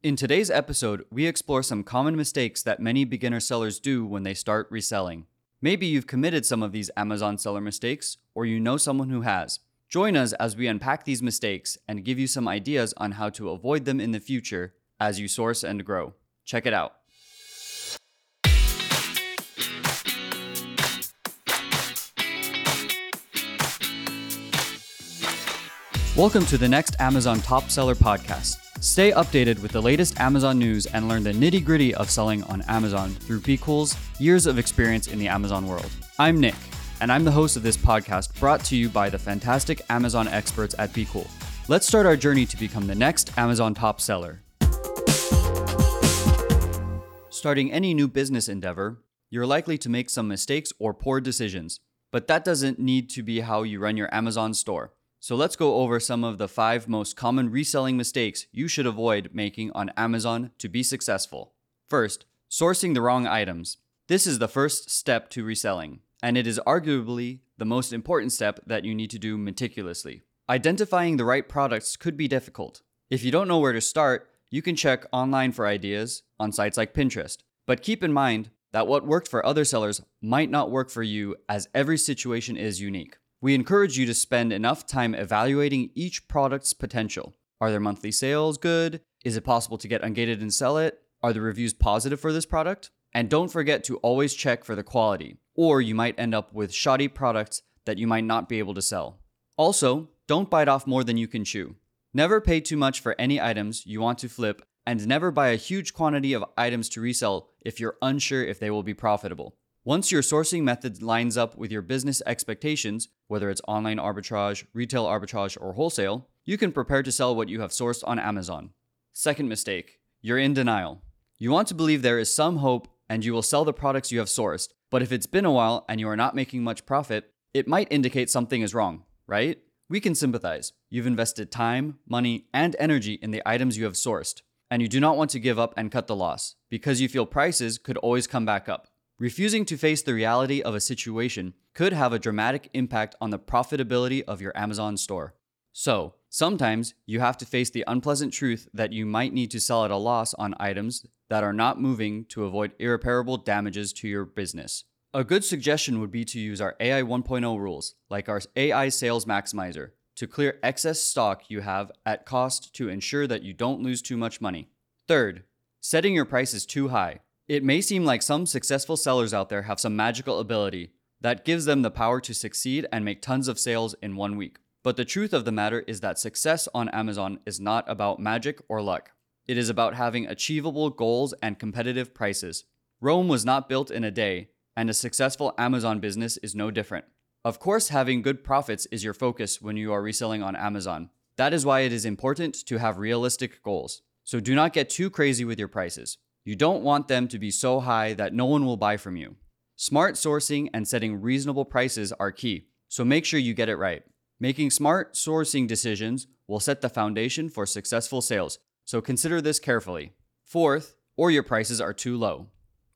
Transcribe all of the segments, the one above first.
In today's episode, we explore some common mistakes that many beginner sellers do when they start reselling. Maybe you've committed some of these Amazon seller mistakes, or you know someone who has. Join us as we unpack these mistakes and give you some ideas on how to avoid them in the future as you source and grow. Check it out. Welcome to the next Amazon Top Seller Podcast. Stay updated with the latest Amazon news and learn the nitty gritty of selling on Amazon through BQool's years of experience in the Amazon world. I'm Nick, and I'm the host of this podcast brought to you by the fantastic Amazon experts at BQool. Let's start our journey to become the next Amazon top seller. Starting any new business endeavor, you're likely to make some mistakes or poor decisions, but that doesn't need to be how you run your Amazon store. So let's go over some of the five most common reselling mistakes you should avoid making on Amazon to be successful. First, sourcing the wrong items. This is the first step to reselling, and it is arguably the most important step that you need to do meticulously. Identifying the right products could be difficult. If you don't know where to start, you can check online for ideas on sites like Pinterest. But keep in mind that what worked for other sellers might not work for you, as every situation is unique. We encourage you to spend enough time evaluating each product's potential. Are their monthly sales good? Is it possible to get ungated and sell it? Are the reviews positive for this product? And don't forget to always check for the quality, or you might end up with shoddy products that you might not be able to sell. Also, don't bite off more than you can chew. Never pay too much for any items you want to flip, and never buy a huge quantity of items to resell if you're unsure if they will be profitable. Once your sourcing method lines up with your business expectations, whether it's online arbitrage, retail arbitrage, or wholesale, you can prepare to sell what you have sourced on Amazon. Second mistake, you're in denial. You want to believe there is some hope and you will sell the products you have sourced, but if it's been a while and you are not making much profit, it might indicate something is wrong, right? We can sympathize. You've invested time, money, and energy in the items you have sourced, and you do not want to give up and cut the loss because you feel prices could always come back up. Refusing to face the reality of a situation could have a dramatic impact on the profitability of your Amazon store. So, sometimes you have to face the unpleasant truth that you might need to sell at a loss on items that are not moving to avoid irreparable damages to your business. A good suggestion would be to use our AI 1.0 rules, like our AI Sales Maximizer, to clear excess stock you have at cost to ensure that you don't lose too much money. Third, setting your prices too high. It may seem like some successful sellers out there have some magical ability that gives them the power to succeed and make tons of sales in one week. But the truth of the matter is that success on Amazon is not about magic or luck. It is about having achievable goals and competitive prices. Rome was not built in a day, and a successful Amazon business is no different. Of course, having good profits is your focus when you are reselling on Amazon. That is why it is important to have realistic goals. So do not get too crazy with your prices. You don't want them to be so high that no one will buy from you. Smart sourcing and setting reasonable prices are key, so make sure you get it right. Making smart sourcing decisions will set the foundation for successful sales, so consider this carefully. Fourth, or your prices are too low.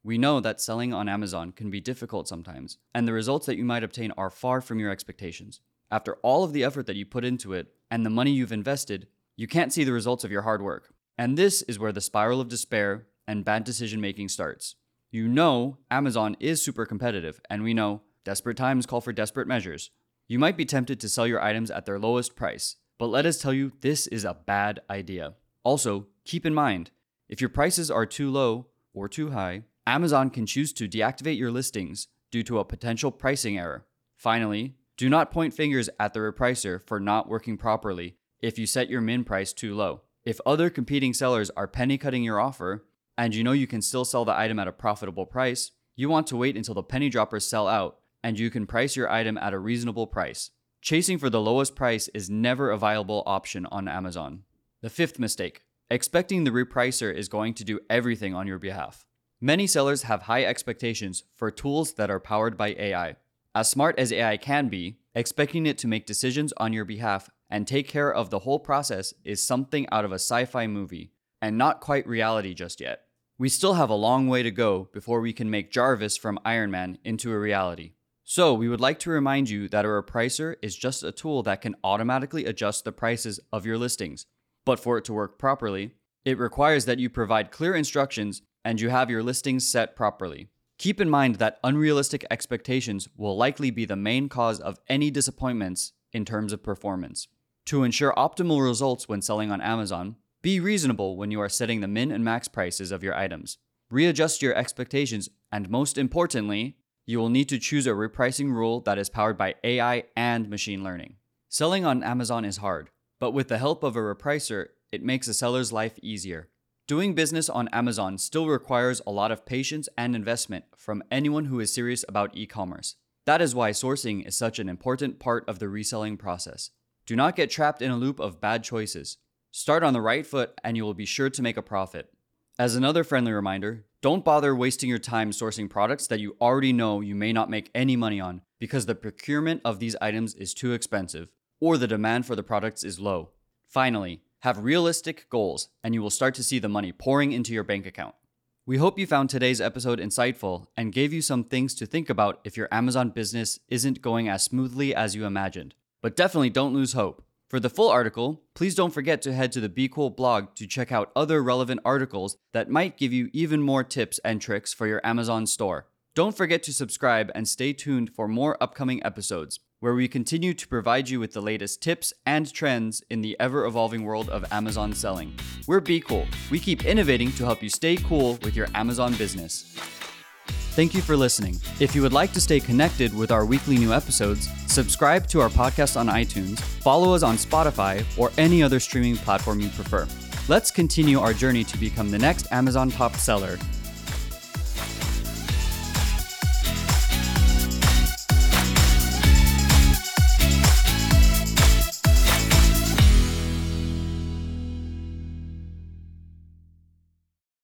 We know that selling on Amazon can be difficult sometimes, and the results that you might obtain are far from your expectations. After all of the effort that you put into it and the money you've invested, you can't see the results of your hard work. And this is where the spiral of despair and bad decision making starts. You know Amazon is super competitive, and we know desperate times call for desperate measures. You might be tempted to sell your items at their lowest price, but let us tell you this is a bad idea. Also, keep in mind if your prices are too low or too high, Amazon can choose to deactivate your listings due to a potential pricing error. Finally, do not point fingers at the repricer for not working properly if you set your min price too low. If other competing sellers are penny cutting your offer, and you know you can still sell the item at a profitable price, you want to wait until the penny droppers sell out and you can price your item at a reasonable price. Chasing for the lowest price is never a viable option on Amazon. The fifth mistake expecting the repricer is going to do everything on your behalf. Many sellers have high expectations for tools that are powered by AI. As smart as AI can be, expecting it to make decisions on your behalf and take care of the whole process is something out of a sci fi movie and not quite reality just yet. We still have a long way to go before we can make Jarvis from Iron Man into a reality. So, we would like to remind you that a repricer is just a tool that can automatically adjust the prices of your listings. But for it to work properly, It requires that you provide clear instructions and you have your listings set properly. Keep in mind that unrealistic expectations will likely be the main cause of any disappointments in terms of performance. To ensure optimal results when selling on Amazon, be reasonable when you are setting the min and max prices of your items. Readjust your expectations, and most importantly, you will need to choose a repricing rule that is powered by AI and machine learning. Selling on Amazon is hard, but with the help of a repricer, it makes a seller's life easier. Doing business on Amazon still requires a lot of patience and investment from anyone who is serious about e commerce. That is why sourcing is such an important part of the reselling process. Do not get trapped in a loop of bad choices. Start on the right foot and you will be sure to make a profit. As another friendly reminder, don't bother wasting your time sourcing products that you already know you may not make any money on because the procurement of these items is too expensive or the demand for the products is low. Finally, have realistic goals and you will start to see the money pouring into your bank account. We hope you found today's episode insightful and gave you some things to think about if your Amazon business isn't going as smoothly as you imagined. But definitely don't lose hope. For the full article, please don't forget to head to the BQool blog to check out other relevant articles that might give you even more tips and tricks for your Amazon store. Don't forget to subscribe and stay tuned for more upcoming episodes, where we continue to provide you with the latest tips and trends in the ever evolving world of Amazon selling. We're BQool. We keep innovating to help you stay cool with your Amazon business. Thank you for listening. If you would like to stay connected with our weekly new episodes, subscribe to our podcast on iTunes, follow us on Spotify, or any other streaming platform you prefer. Let's continue our journey to become the next Amazon top seller